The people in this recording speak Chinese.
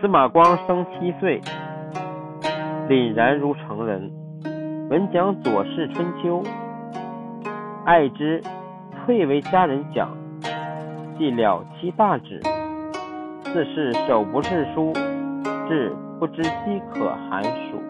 司马光生七岁，凛然如成人。闻讲左氏春秋，爱之，退为家人讲。既了其大旨，自是手不释书，至不知饥渴寒暑。